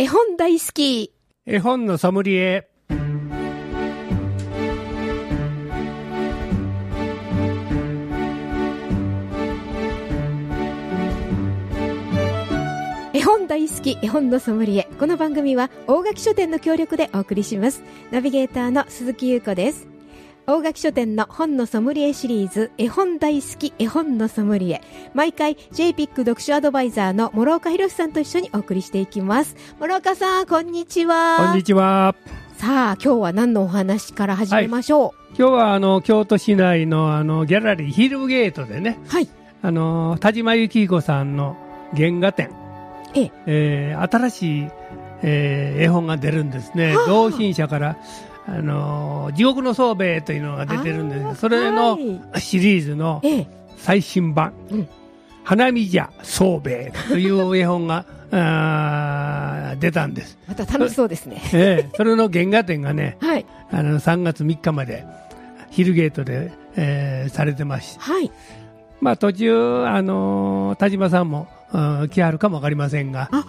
絵本大好き。絵本のソムリエ。絵本大好き、絵本のソムリエ。この番組は大垣書店の協力でお送りします。ナビゲーターの鈴木優子です。大垣書店の本のソムリエシリーズ、絵本大好き、絵本のソムリエ。毎回、JPIC 読書アドバイザーの諸岡博さんと一緒にお送りしていきます。諸岡さん、こんにちは。こんにちは。さあ、今日は何のお話から始めましょ今日はあの京都市内のあのギャラリーヒルゲートでね、う。はい。あの田島幸彦さんの原画展、えええー新しい、えー絵本が出るんですね。はあ同心者から。あの地獄の宗兵衛というのが出てるんですそれのはシリーズのええ。最新版うん「花見じゃ宗兵衛」という絵本が あー出たんです、また楽しそうですね。ええそれの原画展がね はい。あの3月3日までヒルゲートで、えーされてまして、はい。まあ、途中、あのー田島さんも、うん来はるかもわかりませんが、あ、はあ、は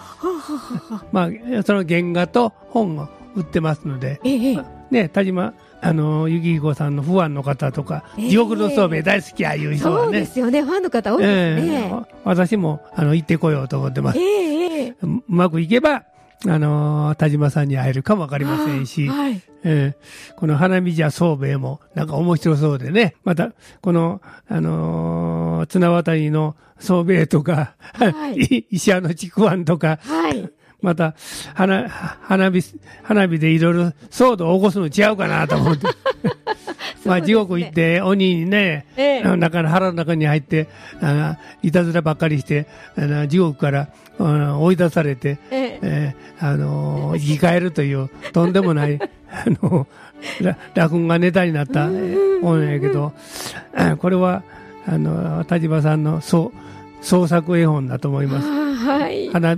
あ、はあ。まあ、その原画と本を売ってますので、ええ、ええ。ね、田島、あのー、幸彦さんのファンの方とか、ええ地獄のそうめん大好きやいう人はそうでね、すよね。ファンの方多いですね。ええ私もあの行ってこようと思ってます。ええええ。うまくいけば、あのー田島さんに会えるかもわかりませんし、はい。えーこの花見じゃ宗兵衛もなんか面白そうでね。また、この、あのー綱渡りの宗兵衛とか、はい 石屋のちくわんとか、はい。また、花、花火、花火でいろいろ騒動を起こすの違うかなと思って。まあ、地獄行って、鬼にね、中の腹の中に入って、あいたずらばっかりして、あの地獄からあの追い出されて、えあのー生き返るという、とんでもない、あのら落語がネタになった本やけど、あこれは、あの、田島さんの創創作絵本だと思います。あはい。花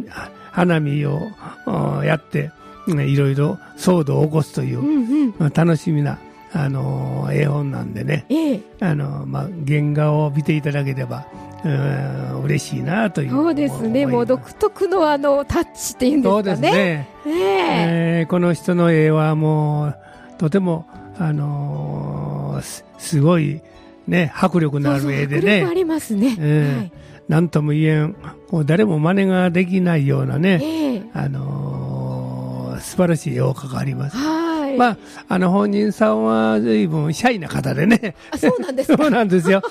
花見をあやって、ねいろいろ騒動を起こすというう、んうん。まあ楽しみな、あのー絵本なんでね、ええ。あのまあ、原画を見ていただければ、うん嬉しいなという。そうですね。もう独特のあの、タッチっていうんですかね。そうですね。ねえ。えーこの人の絵はもう、とても、あのーすすごい、ね、迫力のある絵でね、迫力ありますね。えーなんとも言えん、こう誰も真似ができないようなはい。ね、ええ。あのー素晴らしい絵を描かれます。はい。まあ、あの本人さんは随分シャイな方でね。あ、そうなんですそか。うなんですよ。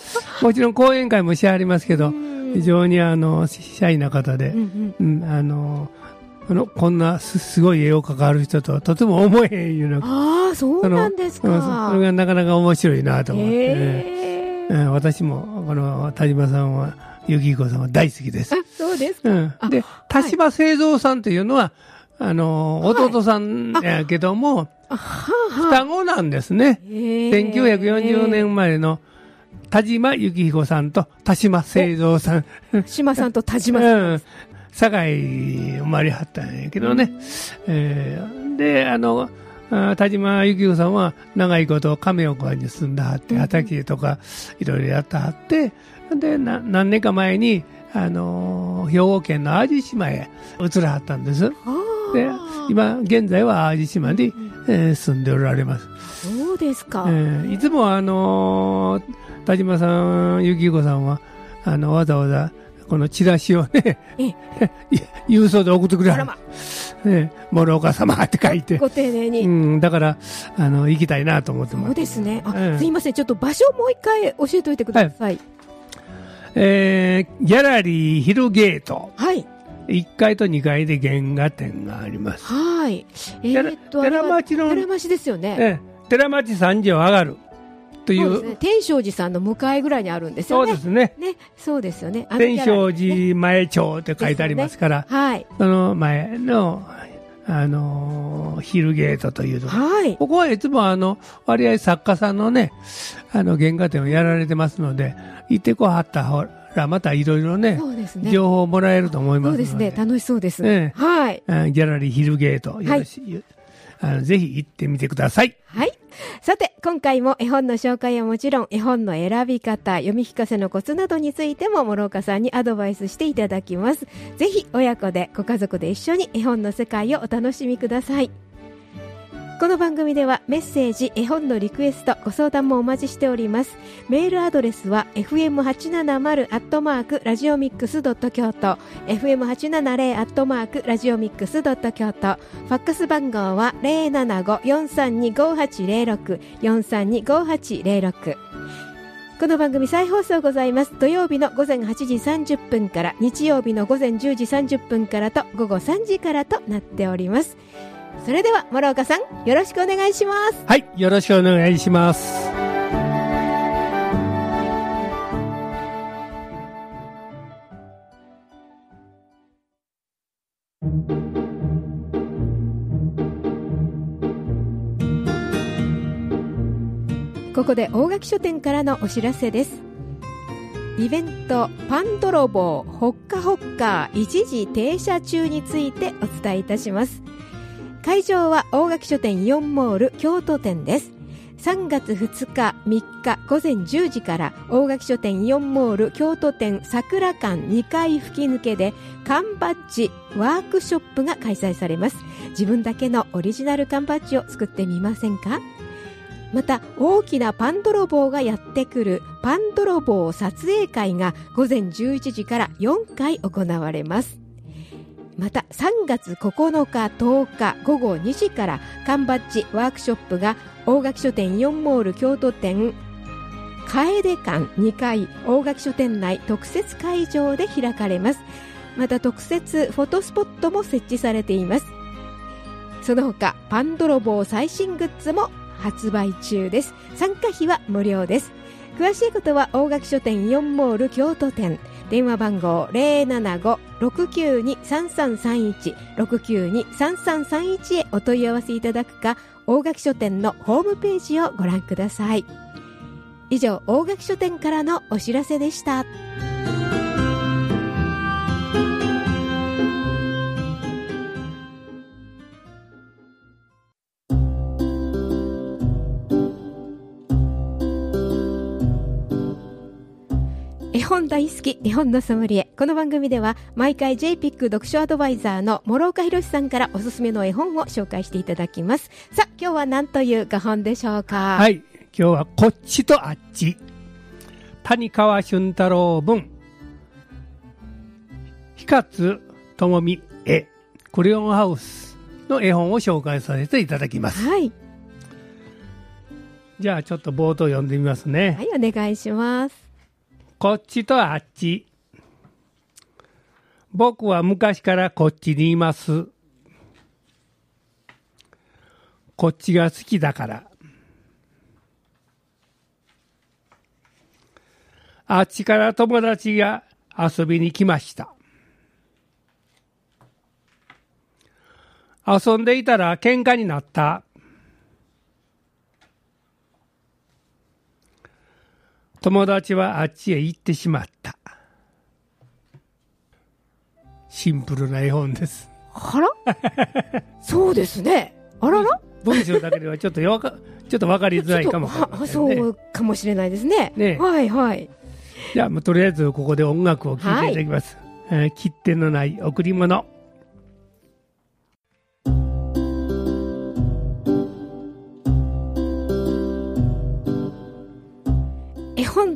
もちろん講演会もしてありますけど、うん非常にあの、シャイな方で、うんうん。うん、あの、あの、こんなすすごい絵を描かる人とはとても思えへんいうのああ、そうなんですうんそか。それがなかなか面白いなと思って、ねええ。うん私も、この、田島さんは、ゆきこさんは大好きですあ。、そうですか。うんあ。で、田島清三さんというのは、あの、はい弟さんやけども。双子なんですね。ええ1940年生まれの田島幸彦さんと田島清三さん。島さんと田う島さん。ん。堺生まれはったんやけどね。えーで、あの、あ田島幸彦さんは長いこと亀岡に住んだはって、うん畑とかいろいろやったはって、で、な何年か前に、あのー兵庫県の淡路島へ移らはったんです。で、今、現在は淡路島に、えー住んでおられます。そうですか。えーいつもあのー田島さん、幸彦さんは、あの、わざわざ、このチラシをね、え 郵送で送ってくれはる。ね、諸岡様って書いて。ご丁寧に。うん、だから、あの、行きたいなと思ってます。そうですね。あ、ええすいません。ちょっと場所をもう一回教えておいてください。えーギャラリーヒルゲート。はい。1階と2階で原画展があります。はい。え寺ーっと、寺町の寺町ですよね。ええ寺町三条上がるという、ね。天正寺さんの向かいぐらいにあるんですそよね。うですね。ね。そうですよね。天正寺前町って書いてありますから、はい。その前の、あのーヒルゲートというところはい。ここはいつもあの、割合作家さんのね、あの、原画展をやられてますので、行ってこはったら、またいろいろね、ね。情報をもらえると思いますので。そうですね。楽しそうです。ええはい。あギャラリーヒルゲート、よろしい、あのぜひ行ってみてください。はい。さて、今回も絵本の紹介はもちろん、絵本の選び方、読み聞かせのコツなどについても、諸岡さんにアドバイスしていただきます。ぜひ、親子で、ご家族で一緒に絵本の世界をお楽しみください。この番組ではメッセージ、絵本のリクエスト、ご相談もお待ちしております。メールアドレスは fm870 アットマークラジオミックスドット京都、fm870 アットマークラジオミックスドット京都、ファックス番号は075-432-5806、432-5806。この番組再放送ございます。土曜日の午前8時30分から、日曜日の午前10時30分からと、午後3時からとなっております。それでは、諸岡さん、よろしくお願いします。はい、よろしくお願いします。ここで大垣書店からのお知らせですイベントパン泥棒ほっかほっか一時停車中についてお伝えいたします会場は大垣書店イオンモール京都店です。3月2日3日午前10時から大垣書店イオンモール京都店桜館2階吹き抜けで缶バッジワークショップが開催されます。自分だけのオリジナル缶バッジを作ってみませんか？また大きなパン泥棒がやってくるパン泥棒撮影会が午前11時から4回行われます。また3月9日10日午後2時から缶バッジワークショップが大垣書店イオンモール京都店楓館2階大垣書店内特設会場で開かれます。また特設フォトスポットも設置されています。その他パン泥棒最新グッズも発売中です。参加費は無料です。詳しいことは大垣書店イオンモール京都店。電話番号075-692-3331 692-3331へお問い合わせいただくか大垣書店のホームページをご覧ください。以上大垣書店からのお知らせでした。本大好き絵本のソムリエこの番組では毎回 JPIC 読書アドバイザーの諸岡博さんからおすすめの絵本を紹介していただきますさあ今日は何という画本でしょうか？はい、今日はこっちとあっち。谷川俊太郎文。光津智美絵。クレヨンハウスの絵本を紹介させていただきます。はい、じゃあちょっと冒頭読んでみますね。はい、お願いしますこっちとあっち。僕は昔からこっちにいます。こっちが好きだから。あっちから友達が遊びに来ました。遊んでいたら喧嘩になった。友達はあっちへ行ってしまった。シンプルな絵本です。あら？そうですねあらら？文章だけではちょっとよかちょっと分かりづらいかもね。そうかもしれないですねねはいはいじゃあもうとりあえずここで音楽を聴いていただきます。えー切手のない贈り物。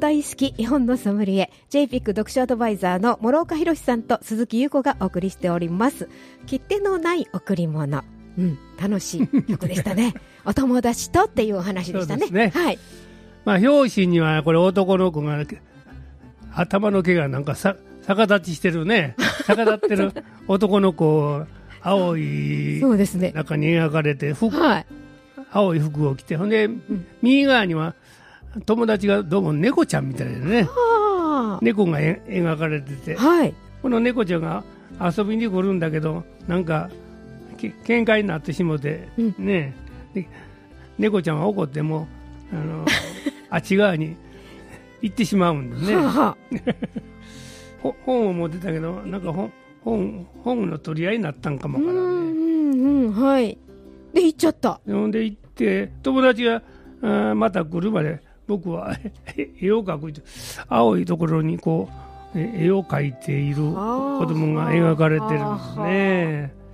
大好き絵本のソムリエ JPIC 読書アドバイザーの諸岡博さんと鈴木優子がお送りしております。切手のない贈り物。うん楽しい曲でしたね。お友達とっていうお話でしたね。ね。はい。まあ表紙にはこれ男の子が頭の毛がなんかさ逆立ちしてるね。逆立ってる 男の子を青いそうですね。中に描かれて服はい。青い服を着てほんで、右側には友達がどうも猫ちゃんみたいでね。は猫がえ描かれてて。あはい。この猫ちゃんが遊びに来るんだけどなんかけ喧嘩になってしもて、うん。ねで猫ちゃんは怒ってもあの あっち側に行ってしまうんですね 本を持ってたけどなんか本本本の取り合いになったんかもからんね。んうんうんはい。で行っちゃった。ほんで行って友達があまた来るまで僕は 絵を描く青いところにこう絵を描いている子供が描かれてるんですね。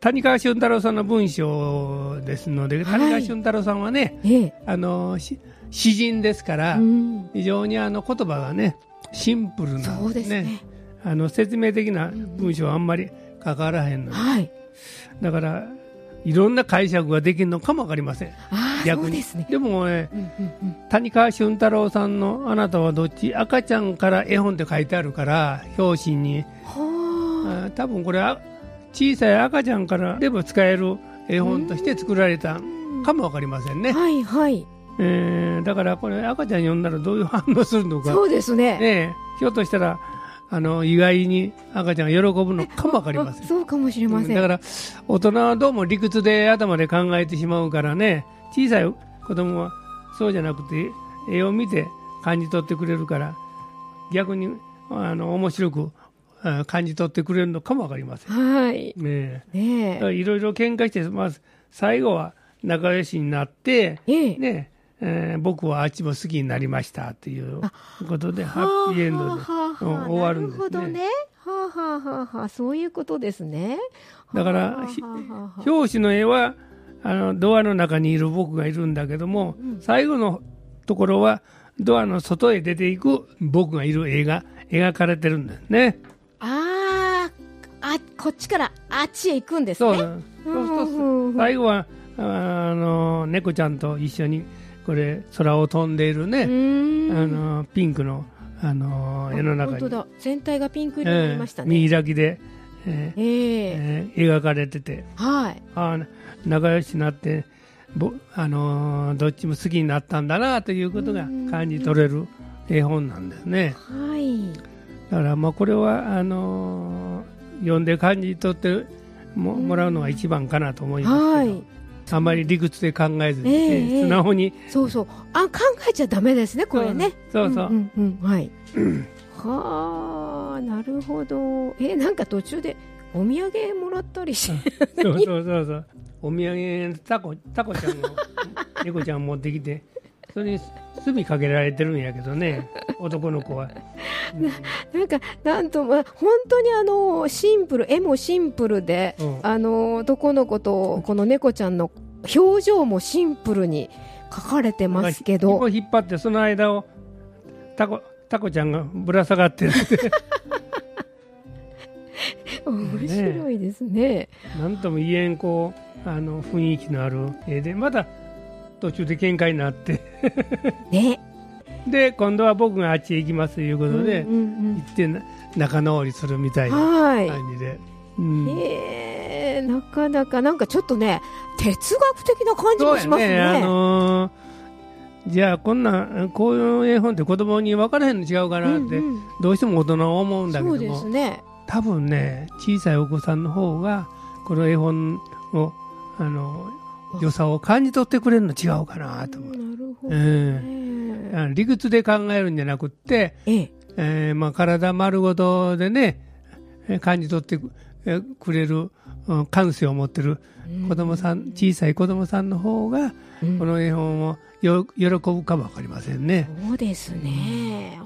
谷川俊太郎さんの文章ですので、谷川俊太郎さんはね、あの詩人ですから、うん、非常にあの言葉がねシンプルな、ね。ね、あの説明的な文章はあんまり書からへんので、はい、だからいろんな解釈ができるのかもわかりません。逆に。でね、でもね、うんうんうん、谷川俊太郎さんのあなたはどっち？赤ちゃんから絵本って書いてあるから、表紙に。あ多分これ小さい赤ちゃんからでも使える絵本として作られたかもわかりませんね。はいはい。えー、だからこれ赤ちゃん読んだらどういう反応するのか。そうですね。ねひょっとしたらあの意外に赤ちゃんが喜ぶのかもわかりませんそうかもしれません、だから大人はどうも理屈で頭で考えてしまうからね小さい子供はそうじゃなくて絵を見て感じ取ってくれるから逆にあの面白く感じ取ってくれるのかもわかりません。はい。ねえ。いろいろ喧嘩して、まず最後は仲良しになって、ええ、ねえー、僕はあっちも好きになりましたということで、ハッピーエンドで終わるんですね。なるほどね。はあ、はあははあ、そういうことですね。だから、表紙の絵は、あの、ドアの中にいる僕がいるんだけども、うん、最後のところは、ドアの外へ出ていく僕がいる絵が描かれてるんですね。ああ、あ、こっちからあっちへ行くんですね。そう。そうそう最後は、あの、猫ちゃんと一緒に、これ空を飛んでいるね。あのピンクのあの絵の中に。全体がピンク色になりましたね、えー、見開きで、えー、えー、描かれてて、はい、あ仲良しになってぼ、あのー、どっちも好きになったんだなということが感じ取れる絵本なんですね。はい、だからまあこれはあのー、読んで感じ取ってももらうのが一番かなと思いますけど。はい。あまり理屈で考えずに、えー、素直に、そうそう。あ考えちゃだめですねこれね。そうそう,、うんうんうん、はい。はあなるほど。えなんか途中でお土産もらったりして そうそうそうそう。お土産タコタコちゃんの 猫ちゃん持ってきてそれに墨かけられてるんやけどね男の子は、ななんかなんとまあ本当にあのシンプル絵もシンプルで、うん、あの男の子とこの猫ちゃんの表情もシンプルに書かれてますけど。引っ張ってその間をタコタコちゃんがぶら下がってる面白いですね。なんとも言えんこうあの雰囲気のある絵でまだ途中で喧嘩になって。ね。で今度は僕があっちへ行きますということで、うんうんうん、行って仲直りするみたいな感じで。うん、へえなかなかなんかちょっとね哲学的な感じもしますね。ねあのー、じゃあこんなこういう絵本って子供に分からへんの違うかなって、うんうん、どうしても大人は思うんだけども、ね、多分ね小さいお子さんの方がこの絵本をあの良さを感じ取ってくれるの違うかなと思う。なるほど、ね、理屈で考えるんじゃなくて、えええーまあ、体丸ごとでね感じ取ってくれる感性を持ってる子供さん、小さい子供さんの方が、この絵本をよ喜ぶかもわかりませんね。そうですね。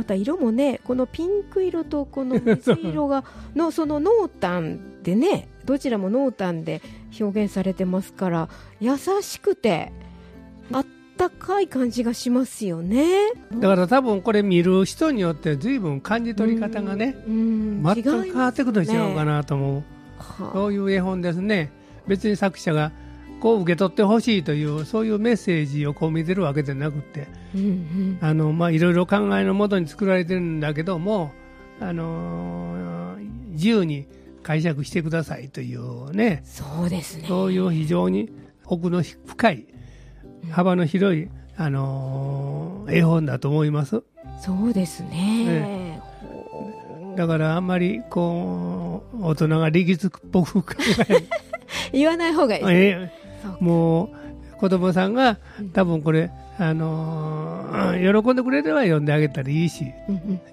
また色もね、このピンク色とこの 水色がのその濃淡でね、どちらも濃淡で表現されてますから優しくてあったかい感じがしますよね。だから多分これ見る人によって随分感じ取り方がね、全く変わってくるの違うかなと思う、ね、そういう絵本ですね。別に作者がこう受け取ってほしいというそういうメッセージをこう見てるわけじゃなくて、うんうん、あのまあいろいろ考えのもとに作られてるんだけどもあのー、自由に解釈してくださいというね。そうですね。そういう非常に奥の深い幅の広い、あのー、絵本だと思います。そうですね。ねだからあんまりこう大人が力つくっぽく考え 言わない方がいい、えー、もう子供さんが多分これ、あのー、喜んでくれれば読んであげたらいいし、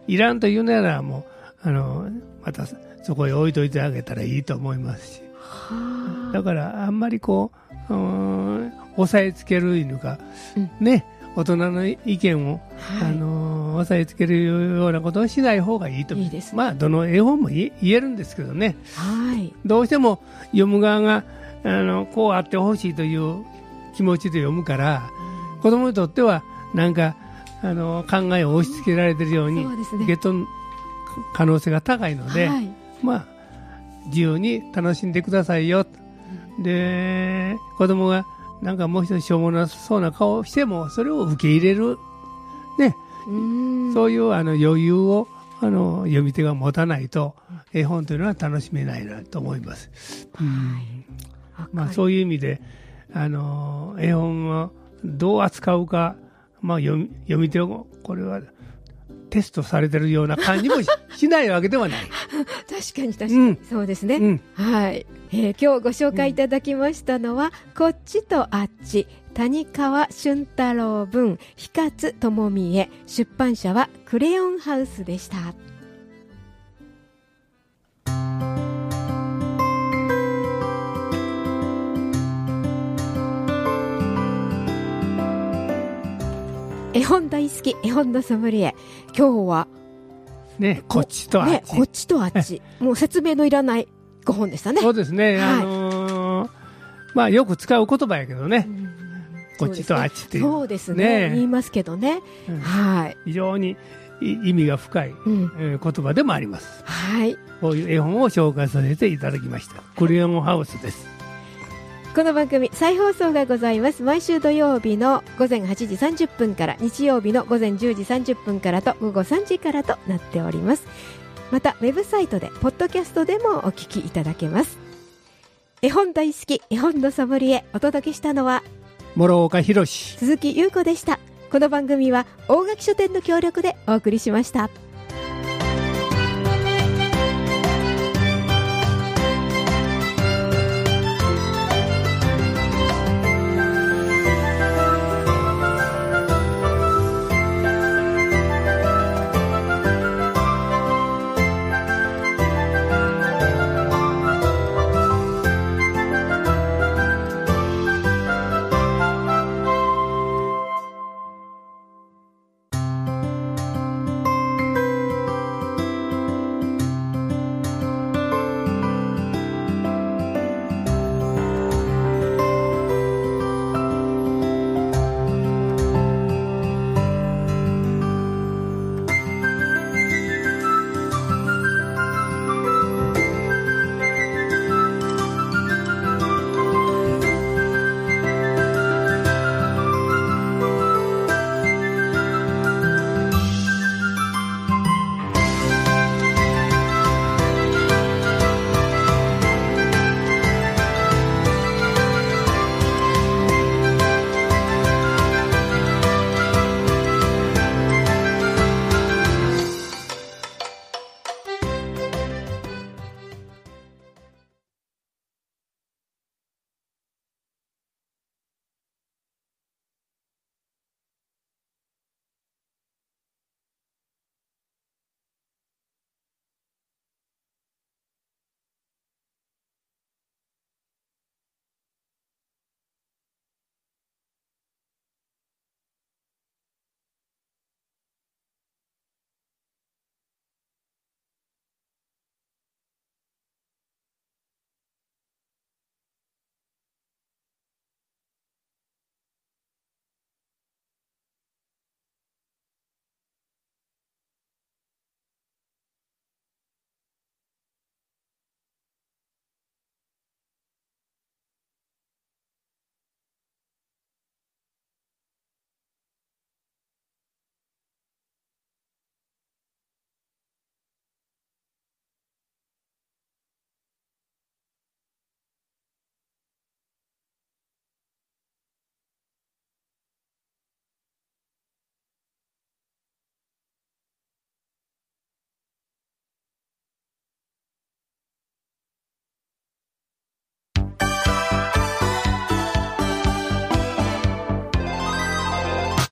いらんと言うならもう、あのー、またそこへ置いといてあげたらいいと思いますし。はだからあんまりこううん押さえつけるいうか、うん。ね大人の意見を、はい。あの押さえつけるようなことをしない方がいいと。思いいですね。まあどの絵本も言え言えるんですけどね。はい。どうしても読む側があのこうあってほしいという気持ちで読むから子供にとってはなんかあの考えを押し付けられてるように受け取る可能性が高いので、はい。まあ自由に楽しんでくださいよ、で子供がなんかもう一つしょうもなそうな顔をしてもそれを受け入れる、ねうん。そういうあの余裕をあの読み手が持たないと絵本というのは楽しめないなと思います。うんまあ、そういう意味であの絵本をどう扱うか、まあ、読み読み手をこれはテストされてるような感じもし しないわけではない。確かに確かに、うん。そうですね。うん。はい、えー今日ご紹介いただきましたのは、こっちとあっち。谷川俊太郎文比勝智美へ。出版社はクレヨンハウスでした絵本大好き絵本のソムリエ。今日はね、こっちとあっね、ち。こっちとあっち。もう説明のいらない5本でしたね。そうですね、はい。あのーまあよく使う言葉やけどね、こっちとあっちっていう。そうですね。ね言いますけどね、うん。はい、非常にい意味が深い、うん、えー言葉でもあります。はい。こういう絵本を紹介させていただきました。クレヨンハウスです。この番組再放送がございます。毎週土曜日の午前8時30分から日曜日の午前10時30分からと午後3時からとなっております。またウェブサイトでポッドキャストでもお聞きいただけます。絵本大好き絵本のソムリエお届けしたのは諸岡博史。鈴木優子でした。この番組は大垣書店の協力でお送りしました